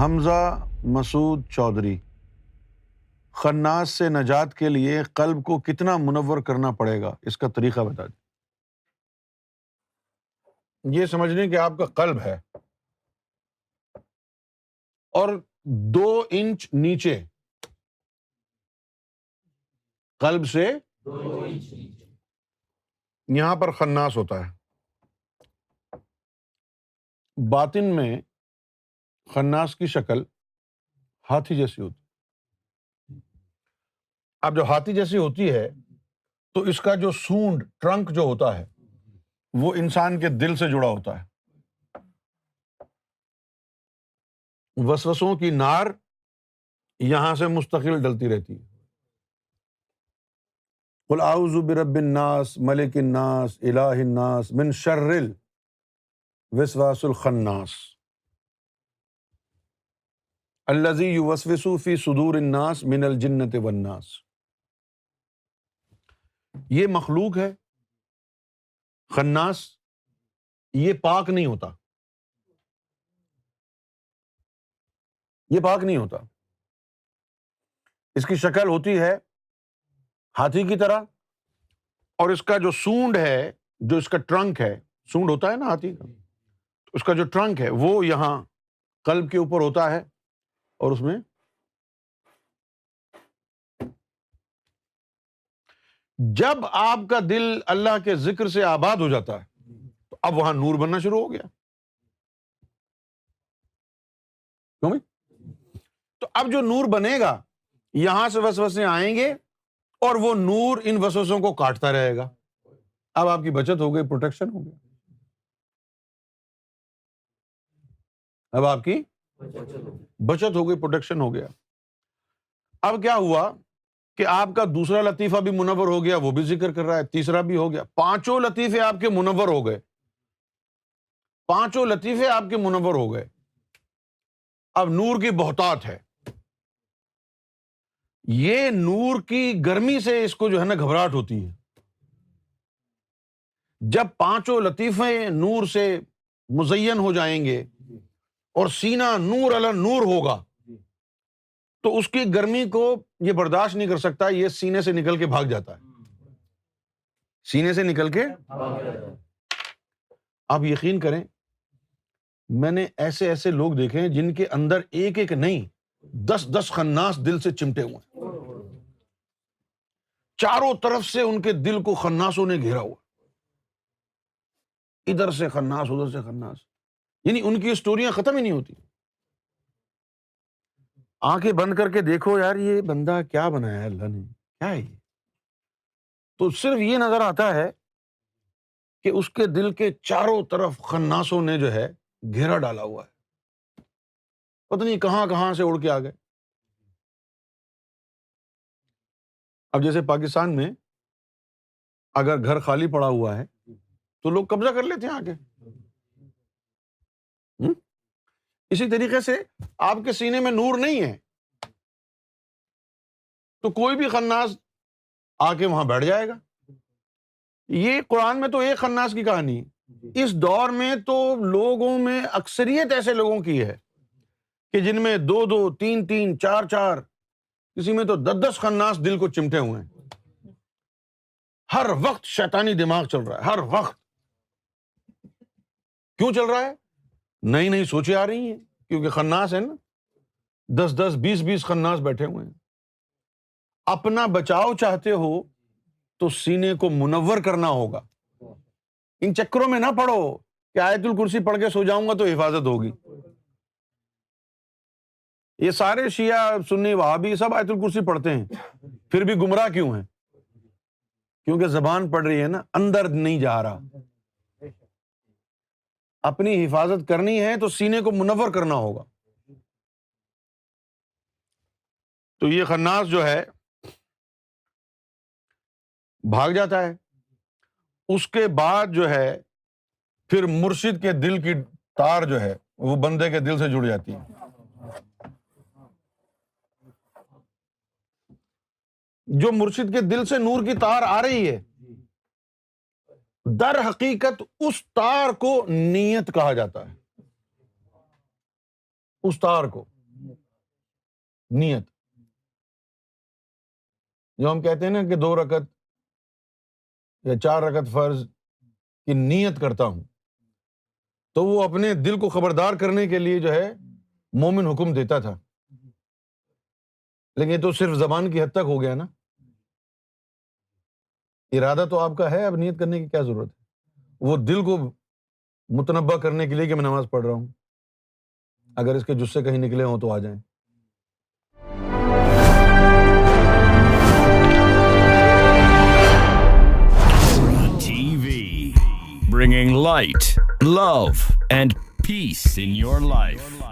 حمزہ مسعود چودھری۔ خناس سے نجات کے لیے قلب کو کتنا منور کرنا پڑے گا؟ اس کا طریقہ بتا دیں۔ یہ سمجھنے کہ آپ کا قلب ہے۔ اور دو انچ نیچے۔ قلب سے یہاں پر خناس ہوتا ہے۔ باطن میں خناس کی شکل ہاتھی جیسی ہوتی اب جو ہاتھی جیسی ہوتی ہے تو اس کا جو سونڈ، ٹرنک جو ہوتا ہے، وہ انسان کے دل سے جڑا ہوتا ہے۔ وسوسوں کی نار یہاں سے مستقل ڈلتی رہتی ہے۔ اعوذ برب الناس، ملک الناس، الہ الناس من شرل وسواس الخناس۔ الزی وسوسو فی صدور الناس من الجنت والناس۔ یہ مخلوق ہے، خناس، یہ پاک نہیں ہوتا۔ یہ پاک نہیں ہوتا۔ اس کی شکل ہوتی ہے ہاتھی کی طرح اور اس کا جو سونڈ ہے، جو اس کا ٹرنک ہے، سونڈ ہوتا ہے نا ہاتھی کا؟ اس کا جو ٹرنک ہے، وہ یہاں کلب کے اوپر ہوتا ہے۔ اور اس میں جب آپ کا دل اللہ کے ذکر سے آباد ہو جاتا ہے، تو اب وہاں نور بننا شروع ہو گیا۔ کیوں تو اب جو نور بنے گا، یہاں سے وسوسے آئیں گے اور وہ نور ان وسوسوں کو کاٹتا رہے گا۔ اب آپ کی بچت ہو گئی پروٹیکشن ہو گیا۔ اب آپ کی بچت ہو گئی پروٹیکشن ہو گیا۔ اب کیا ہوا کہ آپ کا دوسرا لطیفہ بھی منور ہو گیا، وہ بھی ذکر کر رہا ہے، تیسرا بھی ہو گیا۔ پانچوں لطیفے آپ کے منور ہو گئے۔ پانچوں لطیفے آپ کے منور ہو گئے۔ اب نور کی بہتات ہے۔ یہ نور کی گرمی سے اس کو جو ہے نا گھبراہٹ ہوتی ہے۔ جب پانچوں لطیفے نور سے مزین ہو جائیں گے اور سینا نور اللہ نور ہوگا۔ تو اس کی گرمی کو یہ برداشت نہیں کر سکتا یہ سینے سے نکل کے بھاگ جاتا ہے۔ سینے سے نکل کے آپ یقین کریں میں نے ایسے ایسے لوگ دیکھے جن کے اندر ایک ایک نہیں دس دس خناس دل سے چمٹے ہوئے چاروں طرف سے ان کے دل کو خناسوں نے گھیرا ہوا۔ ادھر سے خناس ادھر سے خناس۔ یعنی ان کی اسٹوریاں ختم ہی نہیں ہوتی۔ آنکھیں بند کر کے دیکھو یار، یہ بندہ کیا بنایا اللہ نے۔ کیا ہے یہ؟ تو صرف یہ نظر آتا ہے کہ اس کے دل کے چاروں طرف خناسوں نے جو ہے گھیرا ڈالا ہوا ہے۔ پتہ نہیں کہاں کہاں سے اڑ کے آ گئے۔ اب جیسے پاکستان میں اگر گھر خالی پڑا ہوا ہے تو لوگ قبضہ کر لیتے ہیں آگے۔ اسی طریقے سے آپ کے سینے میں نور نہیں ہے۔ تو کوئی بھی خناس آ کے وہاں بیٹھ جائے گا۔ یہ قرآن میں تو ایک خناس کی کہانی اس دور میں تو لوگوں میں اکثریت ایسے لوگوں کی ہے کہ جن میں دو دو تین تین چار چار کسی میں تو دس دس خناس دل کو چمٹے ہوئے ہیں۔ ہر وقت شیطانی دماغ چل رہا ہے۔ ہر وقت۔ کیوں چل رہا ہے؟ نئی نئی سوچیں آ رہی ہیں، کیونکہ خناس ہے نا۔ دس دس بیس بیس خناس بیٹھے ہوئے ہیں۔ اپنا بچاؤ چاہتے ہو تو سینے کو منور کرنا ہوگا۔ ان چکروں میں نہ پڑھو کہ آیت الکرسی پڑھ کے سو جاؤں گا تو حفاظت ہوگی۔ یہ سارے شیعہ، سنی، وہابی سب آیت الکرسی پڑھتے ہیں۔ پھر بھی گمراہ کیوں ہیں؟ کیونکہ زبان پڑھ رہی ہے نا، اندر نہیں جا رہا۔ اپنی حفاظت کرنی ہے تو سینے کو منور کرنا ہوگا۔ تو یہ خناس جو ہے، بھاگ جاتا ہے۔ اس کے بعد جو ہے، پھر مرشد کے دل کی تار جو ہے، وہ بندے کے دل سے جڑ جاتی ہے۔ جو مرشد کے دل سے نور کی تار آ رہی ہے در حقیقت اس تار کو نیت کہا جاتا ہے۔ اس تار کو۔ نیت۔ جو ہم کہتے ہیں نا کہ دو رکت یا چار رکت فرض کی نیت کرتا ہوں، تو وہ اپنے دل کو خبردار کرنے کے لیے جو ہے مومن حکم دیتا تھا۔ لیکن یہ تو صرف زبان کی حد تک ہو گیا نا۔ ارادہ تو آپ کا ہے، اب نیت کرنے کی کیا ضرورت ہے؟ وہ دل کو متنبع کرنے کے لیے کہ میں نماز پڑھ رہا ہوں۔ اگر اس کے جسے کہیں نکلے ہوں تو آ جائیں۔ Bringing light love and peace in your life